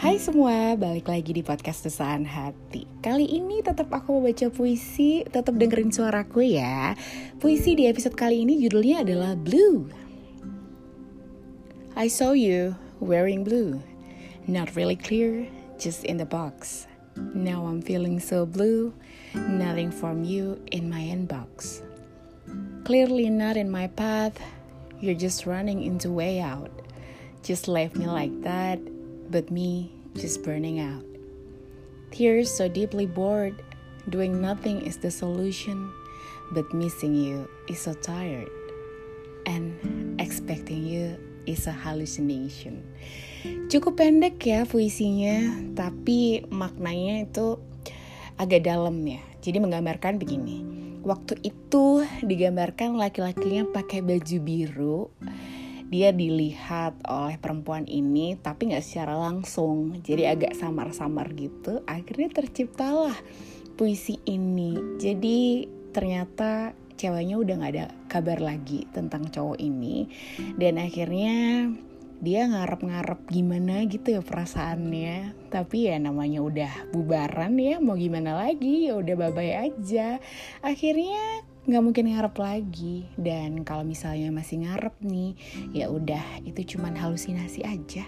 Hai semua, balik lagi di podcast Desaan Hati. Kali ini tetap aku mau baca puisi, tetap dengerin suaraku ya. Puisi di episode kali ini judulnya adalah Blue. I saw you wearing blue. Not really clear, just in the box. Now I'm feeling so blue. Nothing from you in my inbox. Clearly not in my path. You're just running into way out. Just left me like that but me just burning out. Tears so deeply bored, doing nothing is the solution, but missing you is so tired, and expecting you is a hallucination. Cukup pendek ya puisinya, tapi maknanya itu agak dalam ya. Jadi menggambarkan begini. Waktu itu digambarkan laki-lakinya pakai baju biru dia dilihat oleh perempuan ini tapi nggak secara langsung. Jadi agak samar-samar gitu. Akhirnya terciptalah puisi ini. Jadi ternyata ceweknya udah nggak ada kabar lagi tentang cowok ini. Dan akhirnya dia ngarep-ngarep gimana gitu ya perasaannya. Tapi ya namanya udah bubaran ya mau gimana lagi? Ya udah babay aja. Akhirnya nggak mungkin ngarep lagi. Dan kalau misalnya masih ngarep nih ya udah itu cuman halusinasi aja